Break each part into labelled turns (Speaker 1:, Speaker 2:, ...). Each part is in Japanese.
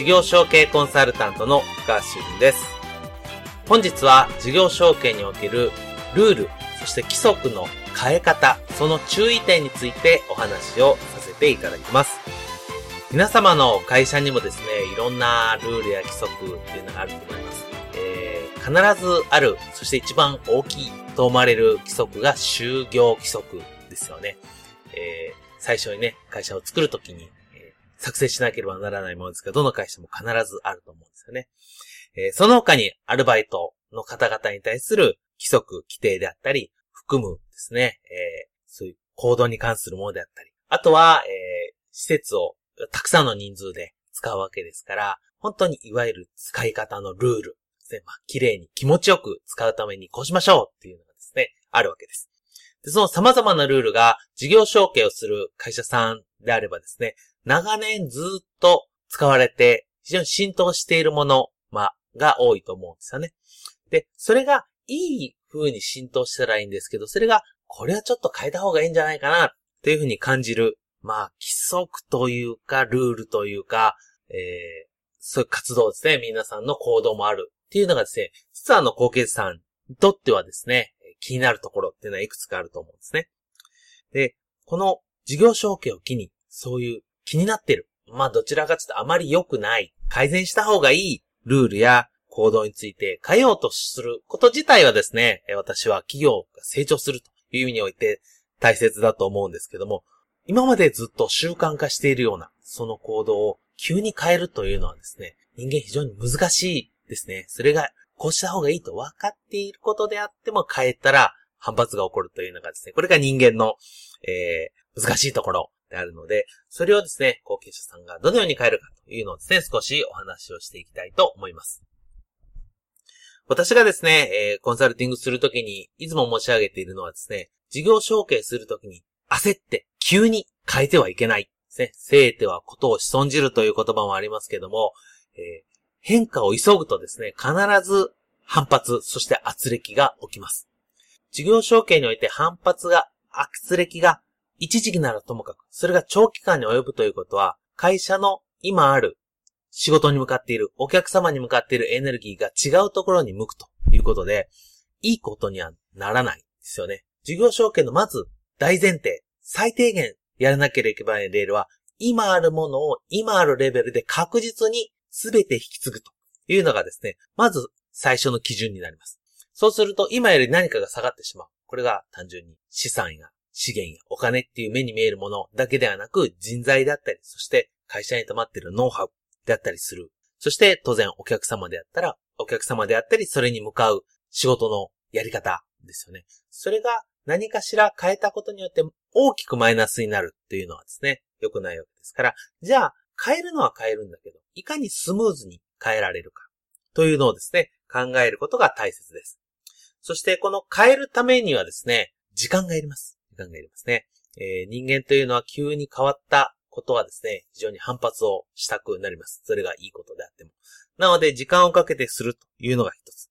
Speaker 1: 事業承継コンサルタントの高橋修人です。本日は事業承継におけるルール、そして規則の変え方、その注意点についてお話をさせていただきます。皆様の会社にもですね、いろんなルールや規則っていうのがあると思います。えー、必ずある、そして一番大きいと思われる規則が就業規則ですよね。えー、最初にね、会社を作るときに作成しなければならないものですが、どの会社も必ずあると思うんですよね。えー、その他にアルバイトの方々に対する規則、規定であったり、含むですね、えー、そういう行動に関するものであったり、あとは、えー、施設をたくさんの人数で使うわけですから、本当にいわゆる使い方のルールですね。まあ、綺麗に気持ちよく使うためにこうしましょうっていうのがですね、あるわけです。でその様々なルールが事業承継をする会社さんであればですね、長年ずっと使われて、非常に浸透しているもの、まあ、が多いと思うんですよね。で、それがいい風に浸透したらいいんですけど、それが、これはちょっと変えた方がいいんじゃないかな、っていう風に感じる、まあ、規則というか、ルールというか、えー、そういう活動ですね。皆さんの行動もある。っていうのがですね、実はあの、後継さんにとってはですね、気になるところっていうのはいくつかあると思うんですね。で、この事業承継を機に、そういう気になってる。まあどちらかというとあまり良くない、改善した方がいいルールや行動について変えようとすること自体はですね、私は企業が成長するという意味において大切だと思うんですけども、今までずっと習慣化しているような、その行動を急に変えるというのはですね、人間非常に難しいですね。それがこうした方がいいと分かっていることであっても変えたら反発が起こるというのがですね、これが人間の、えー、難しいところであるので、それをですね、後継者さんがどのように変えるかというのをですね、少しお話をしていきたいと思います。私がですね、えー、コンサルティングするときに、いつも申し上げているのはですね、事業承継するときに焦って急に変えてはいけない。ですね。せいてはことをし損じるという言葉もありますけども、えー、変化を急ぐとですね、必ず反発、そして圧力が起きます。事業承継において反発が、圧力が一時期ならともかく、それが長期間に及ぶということは、会社の今ある仕事に向かっている、お客様に向かっているエネルギーが違うところに向くということで、いいことにはならないですよね。事業承継のまず大前提、最低限やらなければいけないレールは、今あるものを今あるレベルで確実に全て引き継ぐというのがですね、まず最初の基準になります。そうすると今より何かが下がってしまう。これが単純に資産や資源やお金っていう目に見えるものだけではなく、人材であったり、そして会社に溜まっているノウハウであったりする。そして当然お客様であったら、お客様であったり、それに向かう仕事のやり方ですよね。それが何かしら変えたことによって大きくマイナスになるっていうのはですね、良くないわけですから、じゃあ変えるのは変えるんだけど、いかにスムーズに変えられるかというのをですね、考えることが大切です。そしてこの変えるためにはですね、時間がいります。考えますね。えー、人間というのは急に変わったことはですね、非常に反発をしたくなります。それがいいことであっても。なので、時間をかけてするというのが一つ。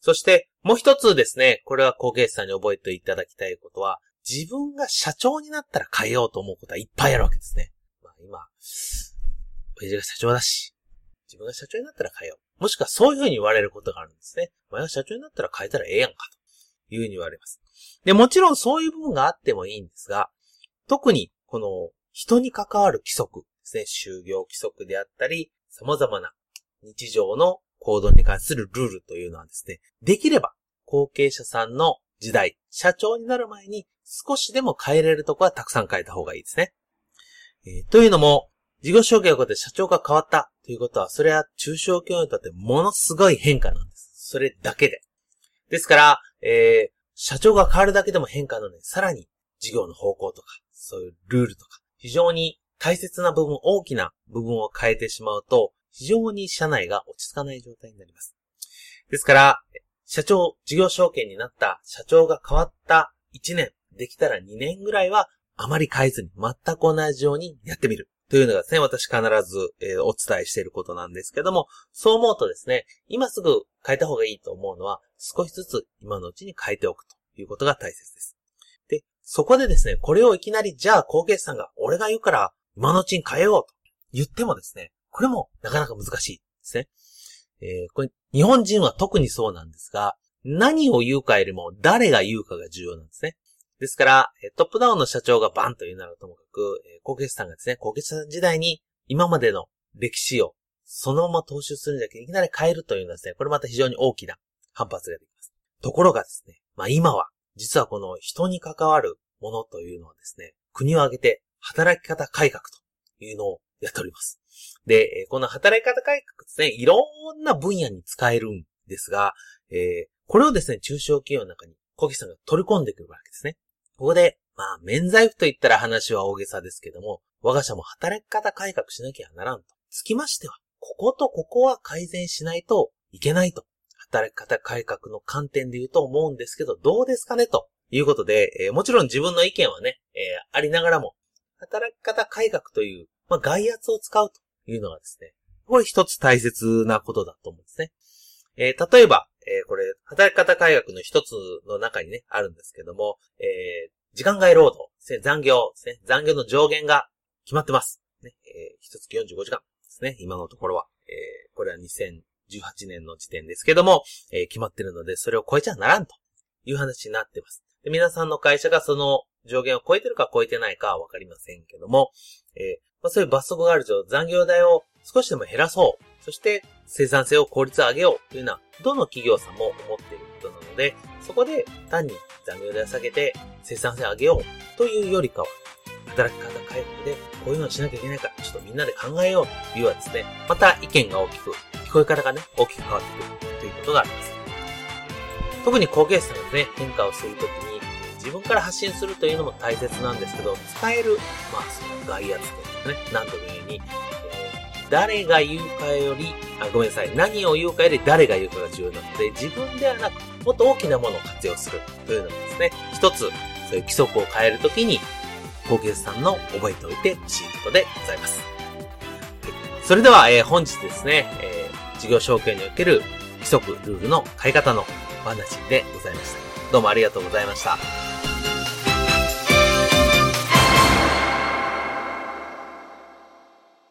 Speaker 1: そして、もう一つですね、これは後継者さんに覚えていただきたいことは、自分が社長になったら変えようと思うことはいっぱいあるわけですね。まあ今、親父が社長だし、自分が社長になったら変えよう。もしくはそういうふうに言われることがあるんですね。お前が社長になったら変えたらええやんか、というふうに言われます。で、もちろんそういう部分があってもいいんですが、特にこの人に関わる規則ですね、就業規則であったり、様々な日常の行動に関するルールというのはですね、できれば後継者さんの時代、社長になる前に少しでも変えれるとこはたくさん変えた方がいいですね。えー、というのも、事業承継をこで社長が変わったということは、それは中小企業にとってものすごい変化なんです。それだけで。ですから、えー、社長が変わるだけでも変化なので、さらに事業の方向とか、そういうルールとか、非常に大切な部分、大きな部分を変えてしまうと、非常に社内が落ち着かない状態になります。ですから、社長、事業承継になった社長が変わった1年、できたら2年ぐらいはあまり変えずに全く同じようにやってみる。というのがですね、私必ず、えー、お伝えしていることなんですけども、そう思うとですね、今すぐ変えた方がいいと思うのは、少しずつ今のうちに変えておくということが大切です。で、そこでですね、これをいきなり、じゃあ後継さんが、俺が言うから、今のうちに変えようと言ってもですね、これもなかなか難しいですね。えー、これ、日本人は特にそうなんですが、何を言うかよりも誰が言うかが重要なんですね。ですから、トップダウンの社長がバンと言うならともかく、高決さんがですね、高決さん時代に今までの歴史をそのまま踏襲するんじゃなくて、いきなり変えるというのはですね、これまた非常に大きな反発ができます。ところがですね、まあ今は、実はこの人に関わるものというのはですね、国を挙げて働き方改革というのをやっております。で、この働き方改革ですね、いろんな分野に使えるんですが、えー、これをですね、中小企業の中にコキさんが取り込んでくるわけですね。ここで、まあ、免罪符と言ったら話は大げさですけども、我が社も働き方改革しなきゃならんと。つきましては、こことここは改善しないといけないと。働き方改革の観点で言うと思うんですけど、どうですかねということで、えー、もちろん自分の意見はね、えー、ありながらも、働き方改革という、まあ、外圧を使うというのがですね、これ一つ大切なことだと思うんですね。えー、例えば、えー、これ、働き方改革の一つの中にね、あるんですけども、えー、時間外労働、残業ですね、残業の上限が決まってます。ね、えー、一月45時間ですね、今のところは。えー、これは2018年の時点ですけども、えー、決まってるので、それを超えちゃならんという話になってます。で皆さんの会社がその上限を超えてるか超えてないかはわかりませんけども、えーまあ、そういう罰則がある上、残業代を少しでも減らそう。そして、生産性を効率上げようというのは、どの企業さんも思っていることなので、そこで単に残業代を下げて生産性を上げようというよりかは、働き方改革でこういうのをしなきゃいけないから、ちょっとみんなで考えようというはですね、また意見が大きく、聞こえ方がね、大きく変わってくるということがあります。特に後継者がですね、変化をするときに、自分から発信するというのも大切なんですけど、使える、まあ、その外圧というかね、何度も言うように、誰が言うかより、あ、ごめんなさい。何を言うかより誰が言うかが重要なので、自分ではなく、もっと大きなものを活用するというのがですね、一つ、そういう規則を変えるときに、高級さんの覚えておいてほしいことでございます。それでは、えー、本日ですね、えー、事業承継における規則、ルールの変え方のお話でございました。どうもありがとうございました。